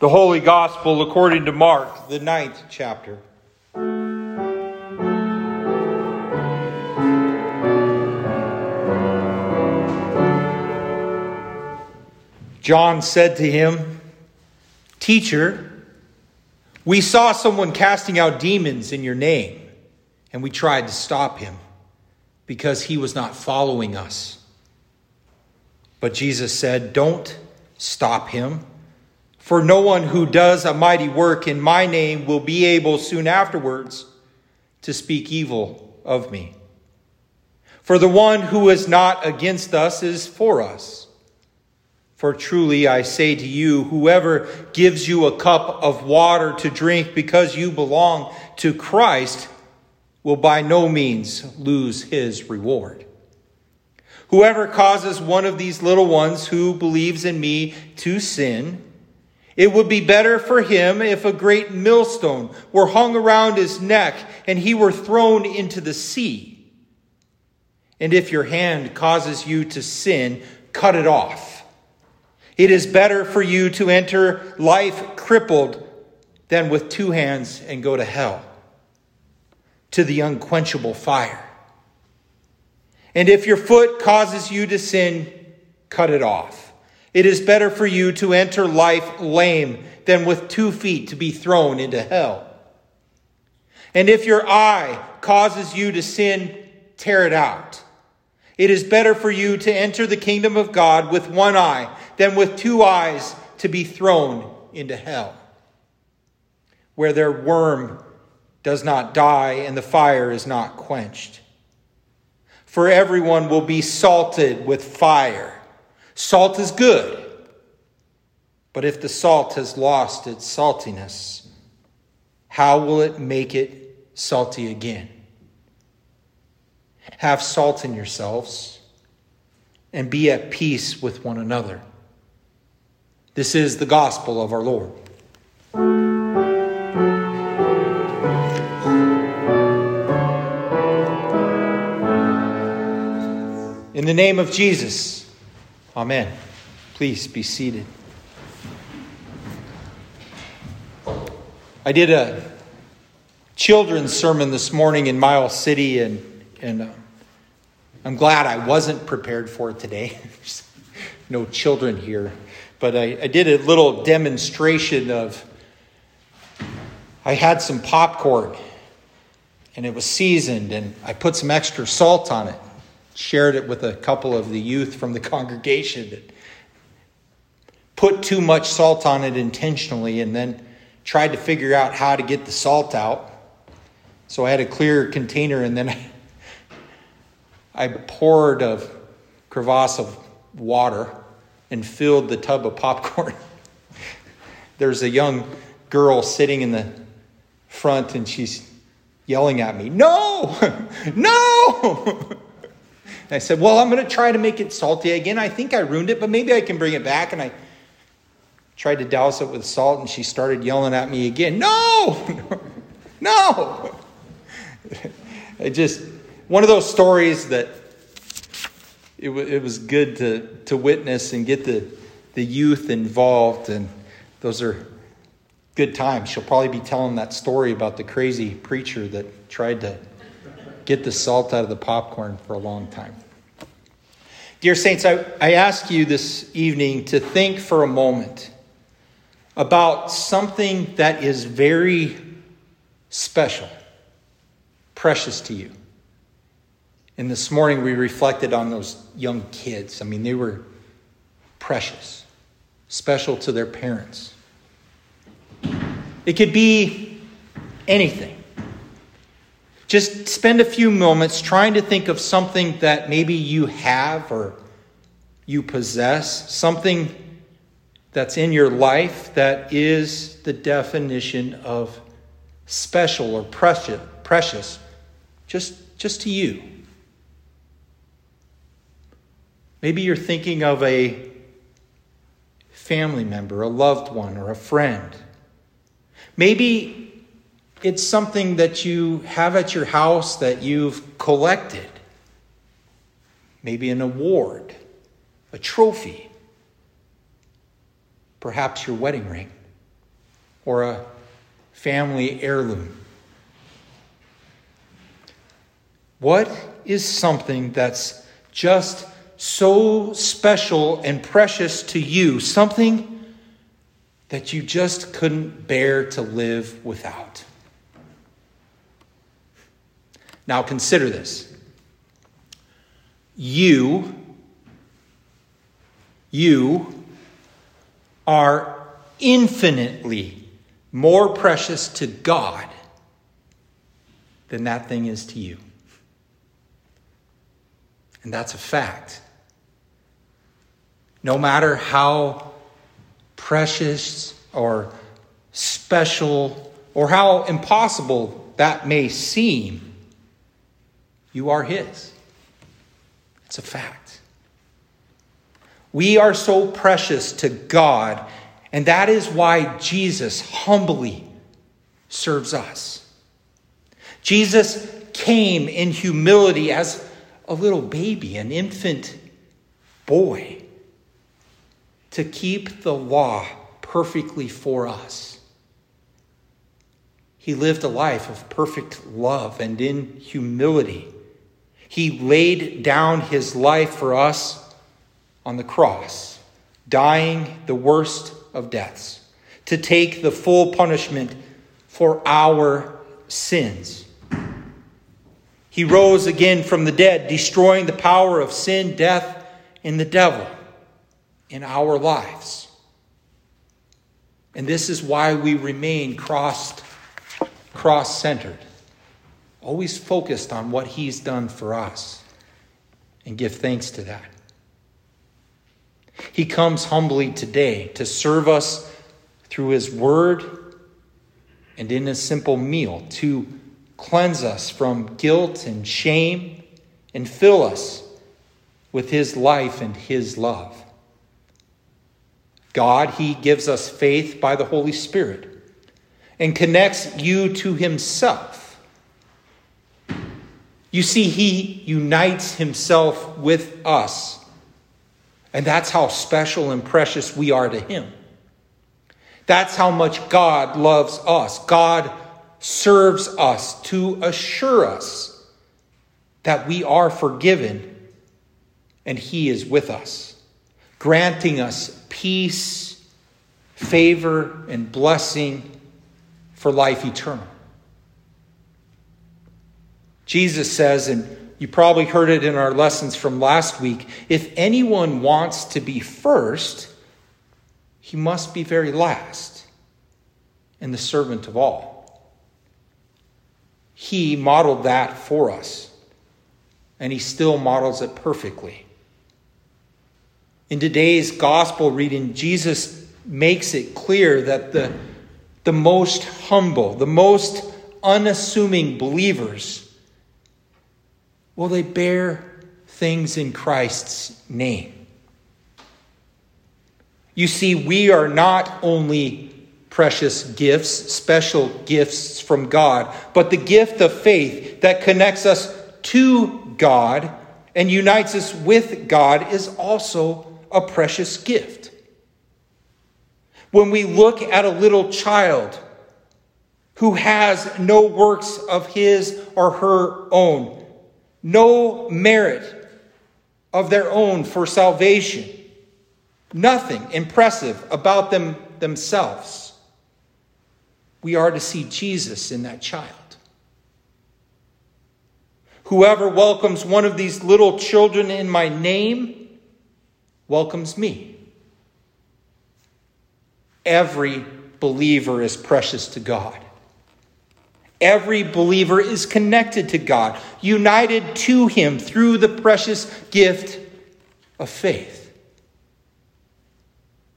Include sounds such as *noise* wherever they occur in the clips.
The Holy Gospel according to Mark, the ninth chapter. John said to him, Teacher, we saw someone casting out demons in your name, and we tried to stop him because he was not following us. But Jesus said, Don't stop him for no one who does a mighty work in my name will be able soon afterwards to speak evil of me. For the one who is not against us is for us. For truly I say to you, whoever gives you a cup of water to drink because you belong to Christ will by no means lose his reward. Whoever causes one of these little ones who believes in me to sin, it would be better for him if a great millstone were hung around his neck and he were thrown into the sea. And if your hand causes you to sin, cut it off. It is better for you to enter life crippled than with two hands and go to hell, to the unquenchable fire. And if your foot causes you to sin, cut it off. It is better for you to enter life lame than with two feet to be thrown into hell. And if your eye causes you to sin, tear it out. It is better for you to enter the kingdom of God with one eye than with two eyes to be thrown into hell, where their worm does not die and the fire is not quenched. For everyone will be salted with fire. Salt is good, but if the salt has lost its saltiness, how will it make it salty again? Have salt in yourselves and be at peace with one another. This is the gospel of our Lord. In the name of Jesus, Amen. Please be seated. I did a children's sermon this morning in Miles City, and, and uh, I'm glad I wasn't prepared for it today. *laughs* No children here. But I, I did a little demonstration of, I had some popcorn, and it was seasoned, and I put some extra salt on it shared it with a couple of the youth from the *laughs* congregation that put too much salt on it intentionally and then tried to figure out how to get the salt out. So I had a clear container and then *laughs* I, poured a crevasse of water and filled the tub of popcorn. *laughs* There's a young girl sitting in the front and she's yelling at me, No! No! And I said, Well, I'm going to try to make it salty again. I think I ruined it, but maybe I can bring it back. And I tried to douse it with salt, and she started yelling at me again, No! *laughs* no! *laughs* it just, one of those stories that it, w- it was good to, to witness and get the, the youth involved. And those are good times. She'll probably be telling that story about the crazy preacher that tried to get the salt out of the popcorn for a long time. Dear Saints, I, I ask you this evening to think for a moment about something that is very special, precious to you. And this morning we reflected on those young kids. I mean, they were precious, special to their parents. It could be anything. Just spend a few moments trying to think of something that maybe you have or you possess, something that's in your life that is the definition of special or precious, precious just, just to you. Maybe you're thinking of a family member, a loved one, or a friend. Maybe it's something that you have at your house that you've collected. Maybe an award, a trophy, perhaps your wedding ring. or a family heirloom? What is something that's just so special and precious to you? Something that you just couldn't bear to live without? Now consider this. You, you are infinitely more precious to God than that thing is to you. And that's a fact. No matter how precious or special or how impossible that may seem, you are His. It's a fact. We are so precious to God, and that is why Jesus humbly serves us. Jesus came in humility as a little baby, an infant boy, to keep the law perfectly for us. He lived a life of perfect love and in humility. He laid down his life for us on the cross, dying the worst of deaths, to take the full punishment for our sins. He rose again from the dead, destroying the power of sin, death, and the devil in our lives. And this is why we remain cross centered, always focused on what He's done for us, and give thanks to that. He comes humbly today to serve us through His Word and in a simple meal to cleanse us from guilt and shame, and fill us with His life and His love. God, He gives us faith by the Holy Spirit and connects you to Himself. You see, He unites Himself with us, and that's how special and precious we are to Him. That's how much God loves us. God serves us to assure us that we are forgiven and He is with us, granting us peace, favor, and blessing for life eternal. Jesus says, and you probably heard it in our lessons from last week if anyone wants to be first, he must be very last and the servant of all. He modeled that for us, and He still models it perfectly. In today's gospel reading, Jesus makes it clear that the, the most humble, the most unassuming believers, well, they bear things in Christ's name. You see, we are not only precious gifts, special gifts from God, but the gift of faith that connects us to God and unites us with God is also a precious gift. When we look at a little child who has no works of his or her own, no merit of their own for salvation, nothing impressive about them themselves we are to see Jesus in that child. Whoever welcomes one of these little children in my name welcomes me. Every believer is precious to God. Every believer is connected to God, united to Him through the precious gift of faith.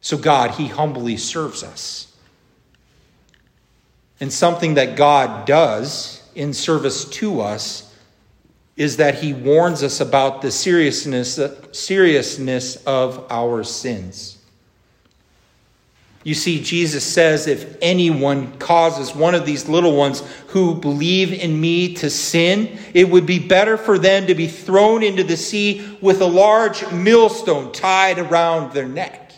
So, God, He humbly serves us. And something that God does in service to us is that he warns us about the seriousness, seriousness of our sins. You see, Jesus says, if anyone causes one of these little ones who believe in me to sin, it would be better for them to be thrown into the sea with a large millstone tied around their neck.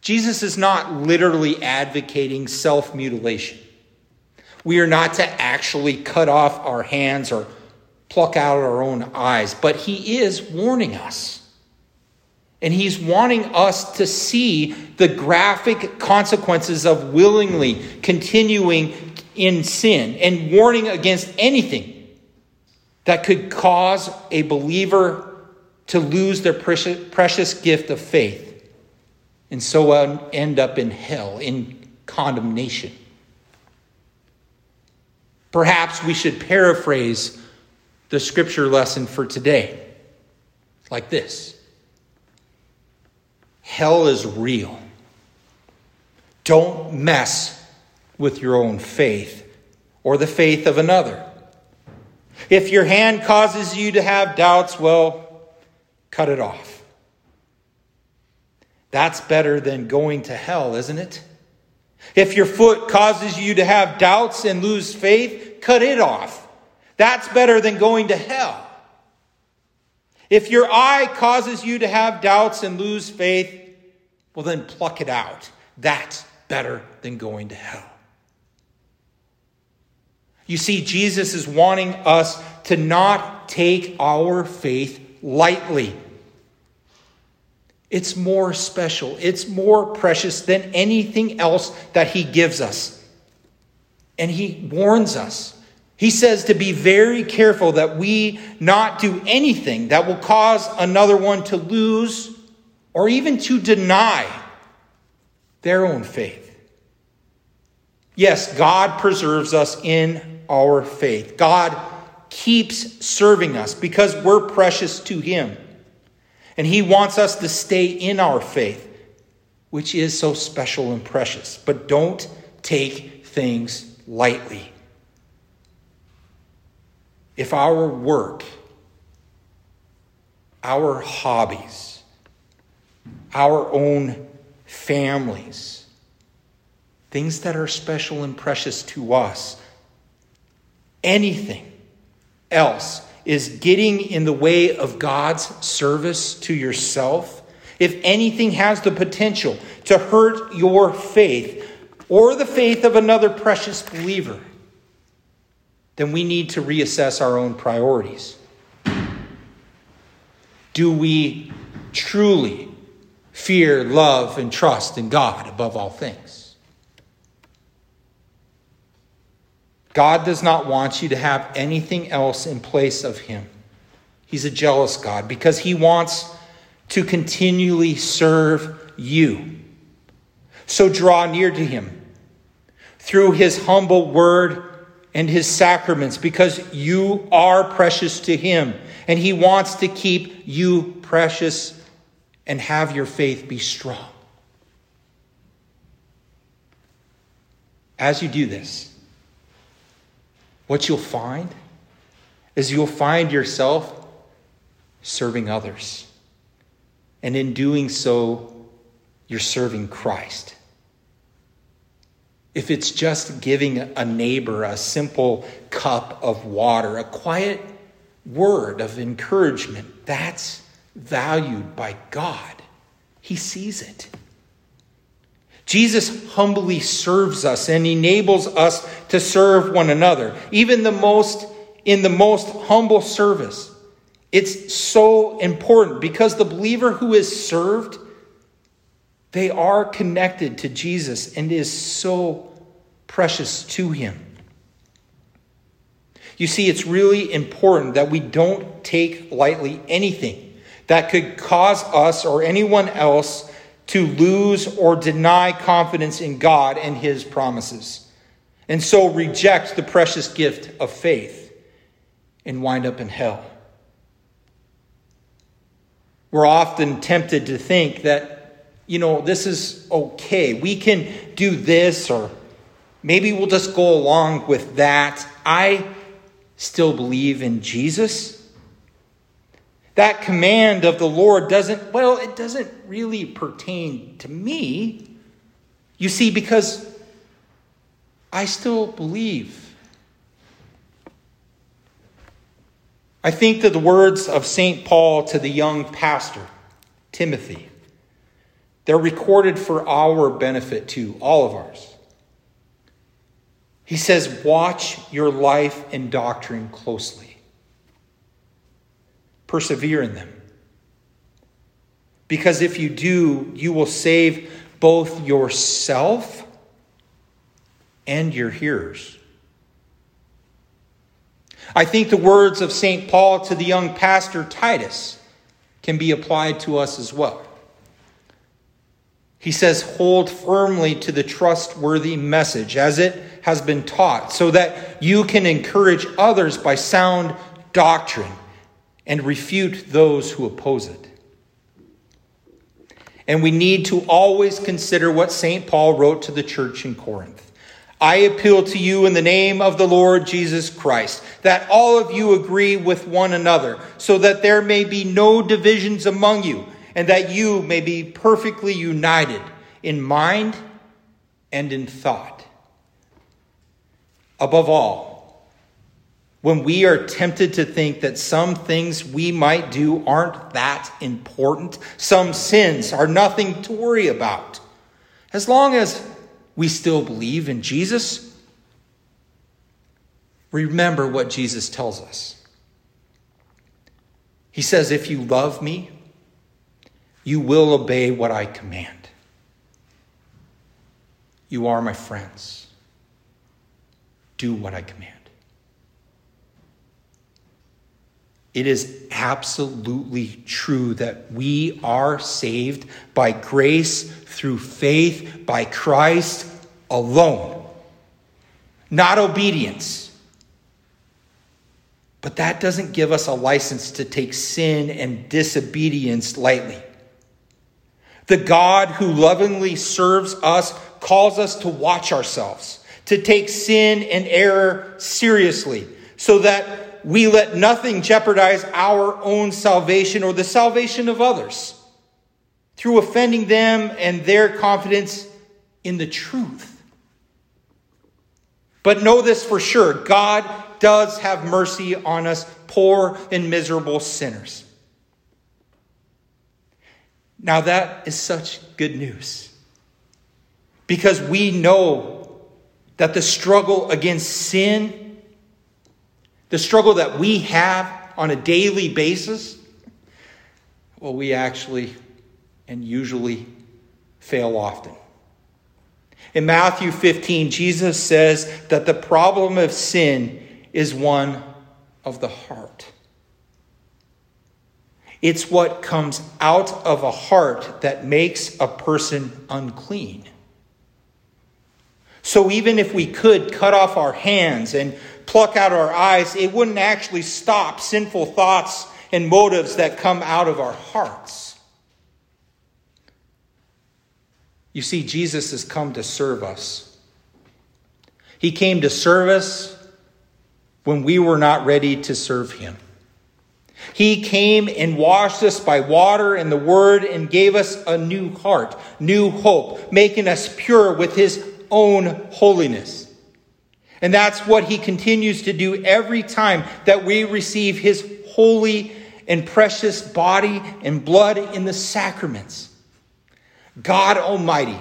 Jesus is not literally advocating self mutilation. We are not to actually cut off our hands or pluck out our own eyes, but he is warning us. And he's wanting us to see the graphic consequences of willingly continuing in sin and warning against anything that could cause a believer to lose their precious gift of faith and so uh, end up in hell, in condemnation. Perhaps we should paraphrase the scripture lesson for today like this Hell is real. Don't mess with your own faith or the faith of another. If your hand causes you to have doubts, well, cut it off. That's better than going to hell, isn't it? If your foot causes you to have doubts and lose faith, cut it off. That's better than going to hell. If your eye causes you to have doubts and lose faith, well, then pluck it out. That's better than going to hell. You see, Jesus is wanting us to not take our faith lightly. It's more special, it's more precious than anything else that He gives us. And He warns us. He says to be very careful that we not do anything that will cause another one to lose or even to deny their own faith. Yes, God preserves us in our faith. God keeps serving us because we're precious to Him. And He wants us to stay in our faith, which is so special and precious. But don't take things lightly if our work, our hobbies, our own families, things that are special and precious to us, anything else is getting in the way of God's service to yourself, if anything has the potential to hurt your faith or the faith of another precious believer, then we need to reassess our own priorities. Do we truly fear, love, and trust in God above all things? God does not want you to have anything else in place of Him. He's a jealous God because He wants to continually serve you. So draw near to Him through His humble word and his sacraments because you are precious to him. And he wants to keep you precious and have your faith be strong. As you do this, what you'll find is you'll find yourself serving others. And in doing so, you're serving Christ if it's just giving a neighbor a simple cup of water, a quiet word of encouragement, that's valued by God. He sees it. Jesus humbly serves us and enables us to serve one another, even the most in the most humble service. It's so important because the believer who is served they are connected to Jesus and is so precious to him. You see, it's really important that we don't take lightly anything that could cause us or anyone else to lose or deny confidence in God and his promises, and so reject the precious gift of faith and wind up in hell. We're often tempted to think that you know, this is okay. We can do this, or maybe we'll just go along with that. I still believe in Jesus. That command of the Lord doesn't, well, it doesn't really pertain to me. You see, because I still believe. I think that the words of St. Paul to the young pastor, Timothy, They're recorded for our benefit too, all of ours. He says, Watch your life and doctrine closely, persevere in them. Because if you do, you will save both yourself and your hearers. I think the words of St. Paul to the young pastor Titus can be applied to us as well. He says, Hold firmly to the trustworthy message as it has been taught, so that you can encourage others by sound doctrine and refute those who oppose it. And we need to always consider what St. Paul wrote to the church in Corinth. I appeal to you in the name of the Lord Jesus Christ, that all of you agree with one another, so that there may be no divisions among you, and that you may be perfectly united in mind and in thought. Above all, when we are tempted to think that some things we might do aren't that important, some sins are nothing to worry about, as long as we still believe in Jesus, remember what Jesus tells us. He says, If you love me, you will obey what I command. You are my friends. Do what I command. It is absolutely true that we are saved by grace through faith by Christ alone, not obedience. But that doesn't give us a license to take sin and disobedience lightly. The God who lovingly serves us calls us to watch ourselves, to take sin and error seriously, so that we let nothing jeopardize our own salvation or the salvation of others through offending them and their confidence in the truth. But know this for sure God does have mercy on us, poor and miserable sinners. Now, that is such good news because we know that the struggle against sin the struggle that we have on a daily basis, well, we actually and usually fail often. In Matthew 15, Jesus says that the problem of sin is one of the heart. It's what comes out of a heart that makes a person unclean. So even if we could cut off our hands and pluck out our eyes, it wouldn't actually stop sinful thoughts and motives that come out of our hearts. You see, Jesus has come to serve us. He came to serve us when we were not ready to serve him. He came and washed us by water and the word and gave us a new heart, new hope, making us pure with his own holiness. And that's what he continues to do every time that we receive his holy and precious body and blood in the sacraments. God Almighty,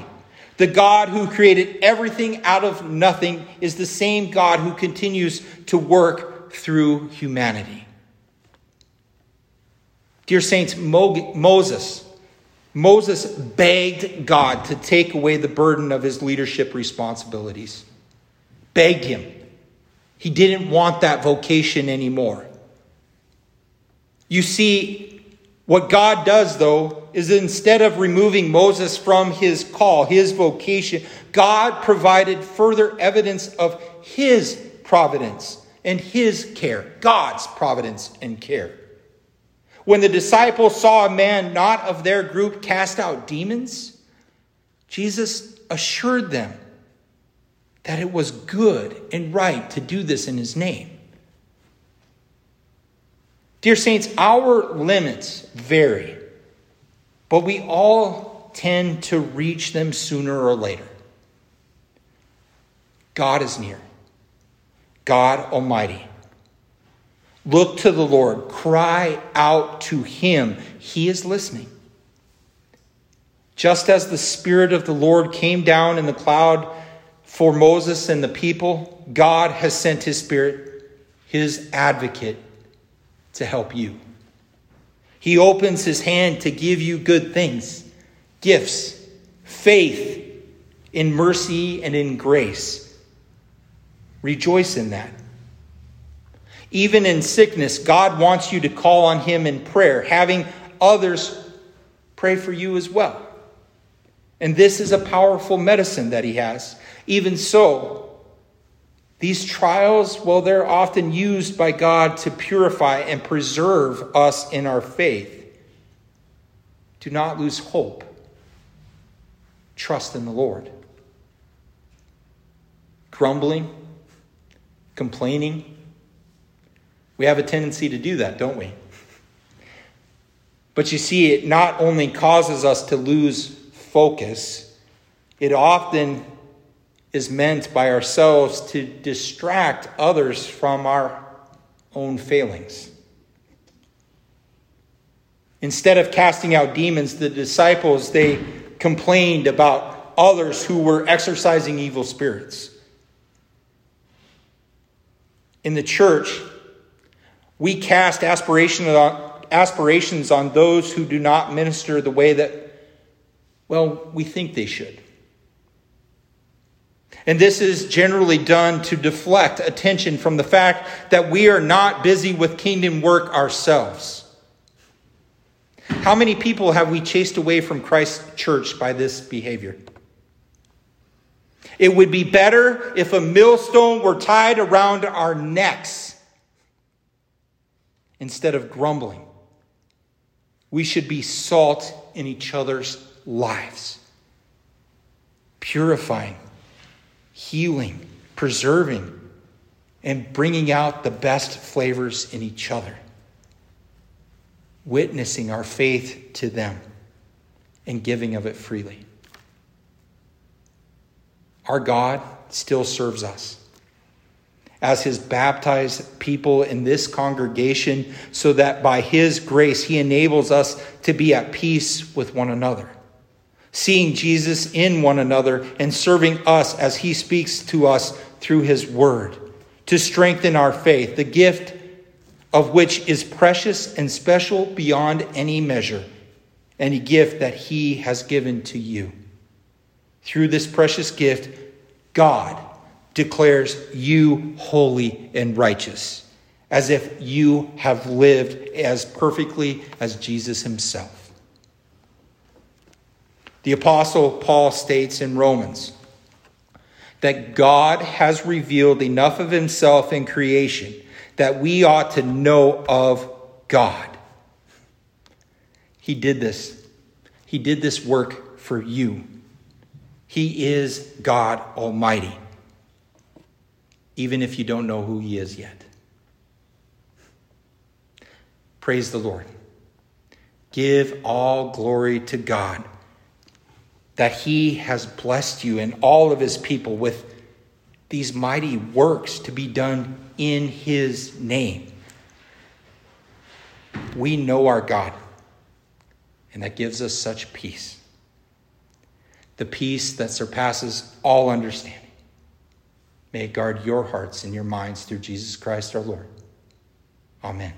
the God who created everything out of nothing, is the same God who continues to work through humanity. Dear Saints, Moses, Moses begged God to take away the burden of his leadership responsibilities begged him. He didn't want that vocation anymore. You see, what God does, though, is instead of removing Moses from his call, his vocation, God provided further evidence of his providence and his care, God's providence and care. When the disciples saw a man not of their group cast out demons, Jesus assured them that it was good and right to do this in his name. Dear Saints, our limits vary, but we all tend to reach them sooner or later. God is near, God Almighty. Look to the Lord, cry out to Him. He is listening. Just as the Spirit of the Lord came down in the cloud for Moses and the people, God has sent his Spirit, his advocate, to help you. He opens his hand to give you good things, gifts, faith in mercy and in grace. Rejoice in that. Even in sickness, God wants you to call on him in prayer, having others pray for you as well. And this is a powerful medicine that he has. Even so, these trials, well, they're often used by God to purify and preserve us in our faith. Do not lose hope. Trust in the Lord. Grumbling, complaining, we have a tendency to do that, don't we? But you see, it not only causes us to lose focus, it often is meant by ourselves to distract others from our own failings. Instead of casting out demons, the disciples they complained about others who were exorcising evil spirits. In the church, we cast aspirations on those who do not minister the way that, well, we think they should. And this is generally done to deflect attention from the fact that we are not busy with kingdom work ourselves. How many people have we chased away from Christ's church by this behavior? It would be better if a millstone were tied around our necks instead of grumbling. We should be salt in each other's lives, purifying, healing, preserving, and bringing out the best flavors in each other, witnessing our faith to them and giving of it freely. Our God still serves us as his baptized people in this congregation so that by his grace he enables us to be at peace with one another, seeing Jesus in one another and serving us as he speaks to us through his word to strengthen our faith, the gift of which is precious and special beyond any measure, any gift that he has given to you. Through this precious gift, God declares you holy and righteous, as if you have lived as perfectly as Jesus himself. The Apostle Paul states in Romans that God has revealed enough of himself in creation that we ought to know of God. He did this. He did this work for you. He is God Almighty even if you don't know who He is yet. Praise the Lord. Give all glory to God that He has blessed you and all of His people with these mighty works to be done in His name. We know our God, and that gives us such peace. The peace that surpasses all understanding. May it guard your hearts and your minds through Jesus Christ our Lord. Amen.